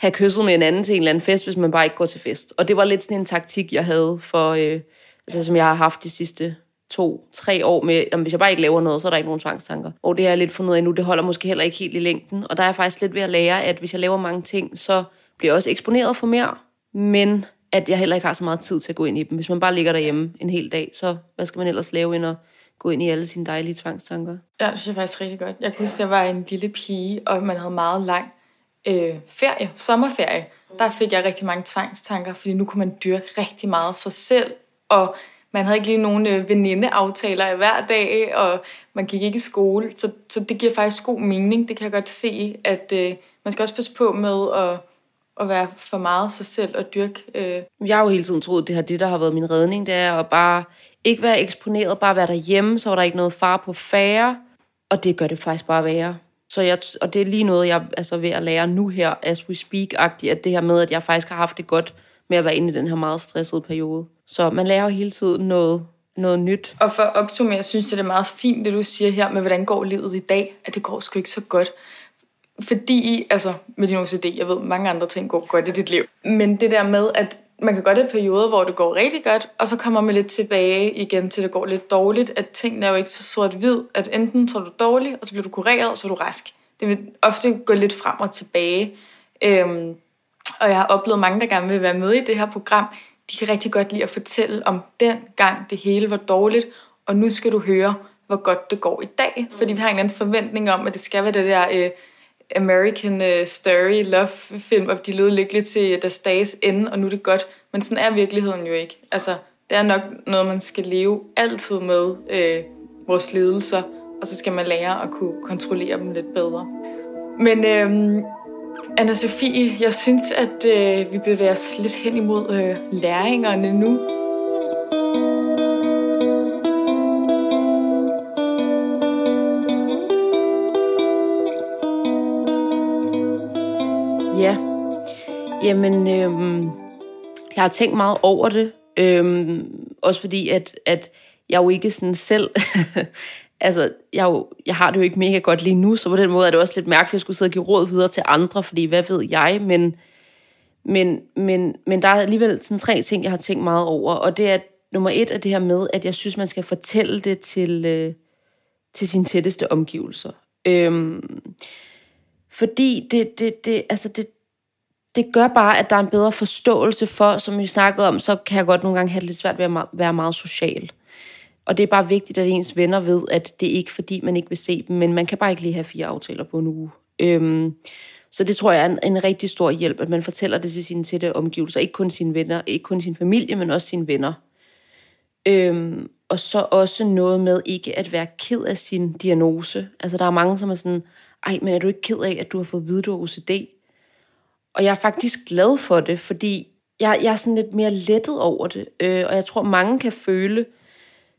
have kysset med en anden til en eller anden fest, hvis man bare ikke går til fest. Og det var lidt sådan en taktik, jeg havde for, øh, altså, som jeg har haft de sidste to-tre år med, jamen, hvis jeg bare ikke laver noget, så er der ikke nogen tvangstanker. Og det har jeg lidt fundet ud af nu, det holder måske heller ikke helt i længden. Og der er jeg faktisk lidt ved at lære, at hvis jeg laver mange ting, så bliver jeg også eksponeret for mere, men at jeg heller ikke har så meget tid til at gå ind i dem. Hvis man bare ligger derhjemme en hel dag, så hvad skal man ellers lave ind og gå ind i alle sine dejlige tvangstanker? Ja, det synes jeg faktisk rigtig godt. Jeg kunne huske, at jeg var en lille pige, og man havde meget lang øh, ferie, sommerferie. Der fik jeg rigtig mange tvangstanker, fordi nu kunne man dyrke rigtig meget sig selv, og man havde ikke lige nogen øh, venindeaftaler hver dag, og man gik ikke i skole, så, så det giver faktisk god mening. Det kan jeg godt se, at øh, man skal også passe på med at, at være for meget sig selv og dyrke. Øh. Jeg har jo hele tiden troet, at det har det, der har været min redning, det er at bare ikke være eksponeret, bare være derhjemme, så var der ikke noget far på færre, og det gør det faktisk bare være. Så jeg, og det er lige noget, jeg altså ved at lære nu her, as we speak-agtigt, at det her med, at jeg faktisk har haft det godt med at være inde i den her meget stressede periode. Så man lærer jo hele tiden noget, noget nyt. Og for at opsummere, jeg synes, det er meget fint, det du siger her med, hvordan går livet i dag, at det går sgu ikke så godt. Fordi, altså med din OCD, jeg ved, mange andre ting går godt i dit liv. Men det der med, at man kan godt have perioder, hvor det går rigtig godt, og så kommer man lidt tilbage igen til, det går lidt dårligt, at tingene er jo ikke så sort-hvid, at enten så er du dårlig, og så bliver du kureret, og så er du rask. Det vil ofte gå lidt frem og tilbage. Øhm, og jeg har oplevet mange, der gerne vil være med i det her program, de kan rigtig godt lide at fortælle om den gang det hele var dårligt, og nu skal du høre, hvor godt det går i dag. Fordi vi har en eller anden forventning om, at det skal være det der Øh, American øh, uh, Story Love film, og de lød lykkeligt til deres dages ende, og nu er det godt. Men sådan er virkeligheden jo ikke. Altså, det er nok noget, man skal leve altid med øh, vores lidelser, og så skal man lære at kunne kontrollere dem lidt bedre. Men øh, anna Sofie, jeg synes, at øh, vi bevæger os lidt hen imod øh, læringerne nu. Ja, jamen, øhm, jeg har tænkt meget over det. Øhm, også fordi, at, at jeg jo ikke sådan selv (laughs) altså, jeg, jo, jeg har det jo ikke mega godt lige nu, så på den måde er det også lidt mærkeligt, at jeg skulle sidde og give råd videre til andre, fordi hvad ved jeg, men, men, men, men der er alligevel sådan tre ting, jeg har tænkt meget over, og det er, nummer et er det her med, at jeg synes, man skal fortælle det til, øh, til sine tætteste omgivelser. Øhm, fordi det, det, det, altså det, det gør bare, at der er en bedre forståelse for, som vi snakkede om, så kan jeg godt nogle gange have det lidt svært ved at være meget social. Og det er bare vigtigt, at ens venner ved, at det er ikke fordi, man ikke vil se dem, men man kan bare ikke lige have fire aftaler på en uge. Øhm, så det tror jeg er en, en rigtig stor hjælp, at man fortæller det til sine tætte omgivelser. Ikke kun sine venner, ikke kun sin familie, men også sine venner. Øhm, og så også noget med ikke at være ked af sin diagnose. Altså der er mange, som er sådan, ej, men er du ikke ked af, at du har fået at vide, at du har OCD? Og jeg er faktisk glad for det, fordi jeg, jeg er sådan lidt mere lettet over det. Øh, og jeg tror, mange kan føle,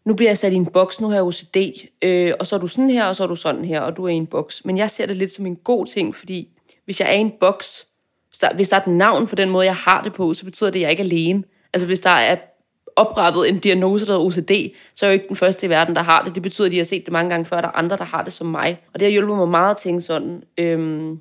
nu bliver jeg sat i en boks, nu har jeg OCD, øh, og så er du sådan her, og så er du sådan her, og du er i en boks. Men jeg ser det lidt som en god ting, fordi hvis jeg er i en boks, Hvis der, hvis der er et navn for den måde, jeg har det på, så betyder det, at jeg ikke er alene. Altså hvis der er oprettet en diagnose, der hedder OCD, så er jeg jo ikke den første i verden, der har det. Det betyder, at de har set det mange gange før, at der er andre, der har det som mig. Og det har hjulpet mig meget at tænke sådan. Øhm,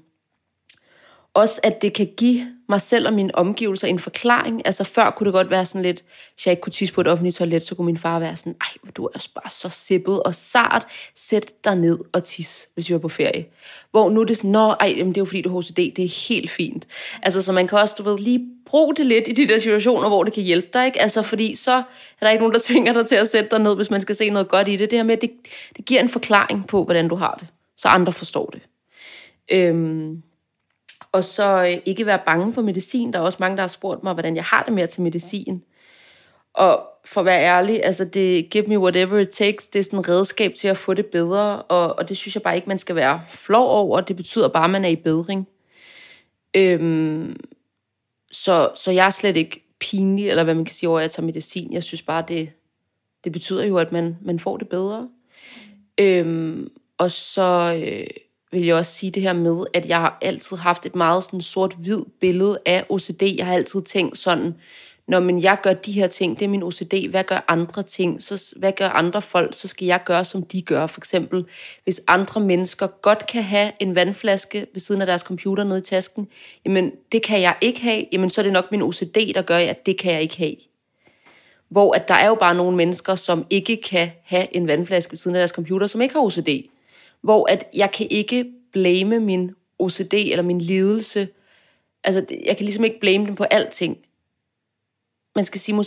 også at det kan give mig selv og mine omgivelser en forklaring. Altså før kunne det godt være sådan lidt, hvis jeg ikke kunne tisse på et offentligt toilet, så kunne min far være sådan, ej, du er bare så sippet og sart, sæt dig ned og tis, hvis vi var på ferie. Hvor nu er det sådan, nå, ej, jamen, det er jo fordi, du har OCD, det er helt fint. Altså, så man kan også, du ved, lige bruge det lidt i de der situationer, hvor det kan hjælpe dig, ikke? Altså, fordi så er der ikke nogen, der (laughs) tvinger dig til at sætte dig ned, hvis man skal se noget godt i det. Det her med, det, det giver en forklaring på, hvordan du har det, så andre forstår det. Øhm, og så øh, ikke være bange for medicin. Der er også mange, der har spurgt mig, hvordan jeg har det med at tage medicin. Og for at være ærlig, altså det give me whatever it takes, det er sådan et redskab til at få det bedre, og, og det synes jeg bare ikke, man skal være flov over. Det betyder bare, at man er i bedring. Øhm, så, så jeg er slet ikke pinlig, eller hvad man kan sige over, at jeg tager medicin. Jeg synes bare, det, det betyder jo, at man, man får det bedre. Øhm, og så... Øh, vil jeg også sige det her med, at jeg har altid haft et meget sådan sort-hvid billede af OCD. Jeg har altid tænkt sådan, når men jeg gør de her ting, det er min OCD, hvad gør andre ting, så hvad gør andre folk, så skal jeg gøre, som de gør. For eksempel, hvis andre mennesker godt kan have en vandflaske ved siden af deres computer nede i tasken, jamen det kan jeg ikke have, jamen så er det nok min OCD, der gør, at det kan jeg ikke have. Hvor at der er jo bare nogle mennesker, som ikke kan have en vandflaske ved siden af deres computer, som ikke har OCD hvor at jeg kan ikke blame min OCD eller min lidelse. Altså, jeg kan ligesom ikke blame dem på alting. Man skal sige,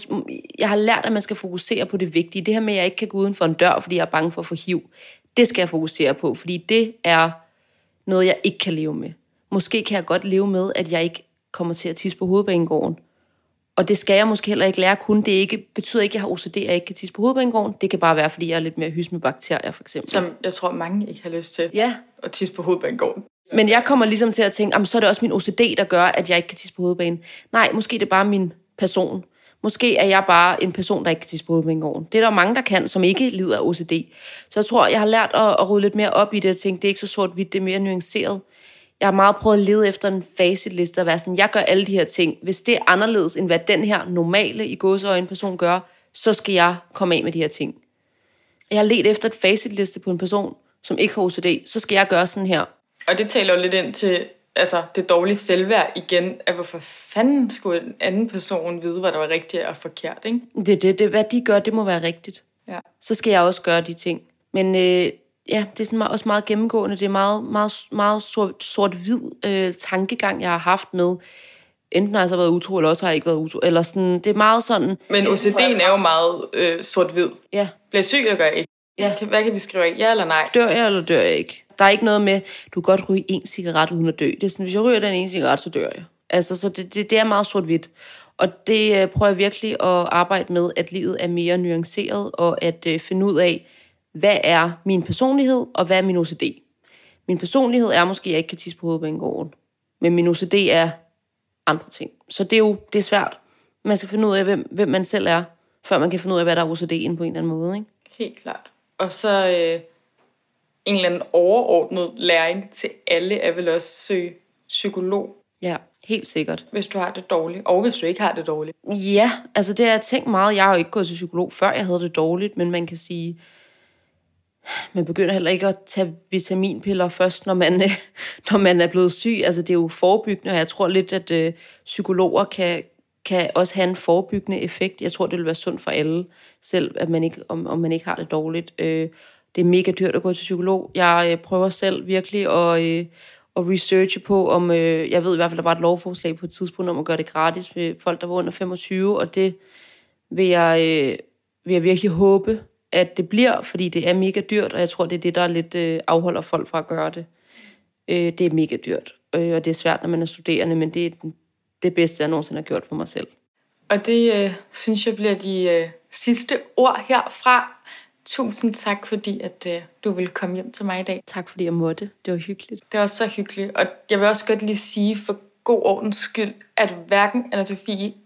jeg har lært, at man skal fokusere på det vigtige. Det her med, at jeg ikke kan gå uden for en dør, fordi jeg er bange for at få hiv, det skal jeg fokusere på, fordi det er noget, jeg ikke kan leve med. Måske kan jeg godt leve med, at jeg ikke kommer til at tisse på hovedbanegården. Og det skal jeg måske heller ikke lære kun. Det ikke, betyder ikke, at jeg har OCD, at jeg ikke kan tisse på hovedbanegården. Det kan bare være, fordi jeg er lidt mere hys med bakterier, for eksempel. Som jeg tror, mange ikke har lyst til. Ja. At tisse på hovedbanegården. Men jeg kommer ligesom til at tænke, så er det også min OCD, der gør, at jeg ikke kan tisse på hovedbanen. Nej, måske det er bare min person. Måske er jeg bare en person, der ikke kan tisse på hovedbanegården. Det er der mange, der kan, som ikke lider af OCD. Så jeg tror, jeg har lært at, at rydde lidt mere op i det og tænke, det er ikke så sort-hvidt, det er mere nuanceret jeg har meget prøvet at lede efter en facitliste og være sådan, jeg gør alle de her ting. Hvis det er anderledes, end hvad den her normale i gåseøjne person gør, så skal jeg komme af med de her ting. Jeg har let efter et facitliste på en person, som ikke har OCD, så skal jeg gøre sådan her. Og det taler jo lidt ind til altså, det dårlige selvværd igen, at hvorfor fanden skulle en anden person vide, hvad der var rigtigt og forkert, ikke? Det, det, det, hvad de gør, det må være rigtigt. Ja. Så skal jeg også gøre de ting. Men øh, ja, det er sådan også meget gennemgående. Det er meget, meget, meget sort, sort-hvid øh, tankegang, jeg har haft med, enten har jeg så været utro, eller også har jeg ikke været utro. Eller sådan, det er meget sådan... Men OCD'en er jo meget øh, sort-hvid. Ja. Bliver syg, eller gør jeg ikke? Ja. Hvad kan vi skrive af? Ja eller nej? Dør jeg, eller dør jeg ikke? Der er ikke noget med, du kan godt ryge en cigaret uden at dø. Det er sådan, hvis jeg ryger den ene cigaret, så dør jeg. Altså, så det, det, det er meget sort-hvidt. Og det øh, prøver jeg virkelig at arbejde med, at livet er mere nuanceret, og at øh, finde ud af, hvad er min personlighed, og hvad er min OCD. Min personlighed er måske, at jeg ikke kan tisse på hovedbanegården. Men min OCD er andre ting. Så det er jo det er svært. Man skal finde ud af, hvem, hvem man selv er, før man kan finde ud af, hvad der er OCD'en på en eller anden måde. Ikke? Helt klart. Og så øh, en eller anden overordnet læring til alle er vel også søge psykolog. Ja, helt sikkert. Hvis du har det dårligt, og hvis du ikke har det dårligt. Ja, altså det har jeg tænkt meget. Jeg har jo ikke gået til psykolog, før jeg havde det dårligt, men man kan sige, man begynder heller ikke at tage vitaminpiller først, når man, øh, når man er blevet syg. Altså, det er jo forebyggende, og jeg tror lidt, at øh, psykologer kan, kan også have en forebyggende effekt. Jeg tror, det vil være sundt for alle, selv at man ikke, om, om man ikke har det dårligt. Øh, det er mega dyrt at gå til psykolog. Jeg øh, prøver selv virkelig at, øh, at researche på, om øh, jeg ved i hvert fald, der var et lovforslag på et tidspunkt om at gøre det gratis med folk, der var under 25, og det vil jeg, øh, vil jeg virkelig håbe, at det bliver, fordi det er mega dyrt, og jeg tror, det er det, der lidt øh, afholder folk fra at gøre det. Øh, det er mega dyrt, øh, og det er svært, når man er studerende, men det er det bedste, jeg nogensinde har gjort for mig selv. Og det øh, synes jeg bliver de øh, sidste ord herfra. Tusind tak, fordi at øh, du vil komme hjem til mig i dag. Tak, fordi jeg måtte. Det var hyggeligt. Det var så hyggeligt. Og jeg vil også godt lige sige for god ordens skyld, at hverken Anna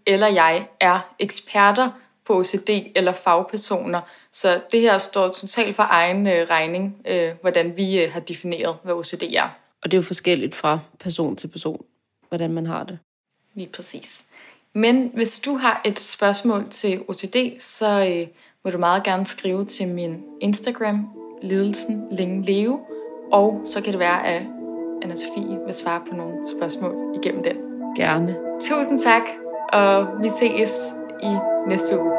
eller jeg er eksperter på OCD eller fagpersoner. Så det her står totalt for egen øh, regning, øh, hvordan vi øh, har defineret, hvad OCD er. Og det er jo forskelligt fra person til person. hvordan man har det. Lige præcis. Men hvis du har et spørgsmål til OCD, så øh, må du meget gerne skrive til min Instagram, lidelsen længe leve, og så kan det være, at anna Sofie vil svare på nogle spørgsmål igennem den. Gerne. Tusind tak, og vi ses i næste uge.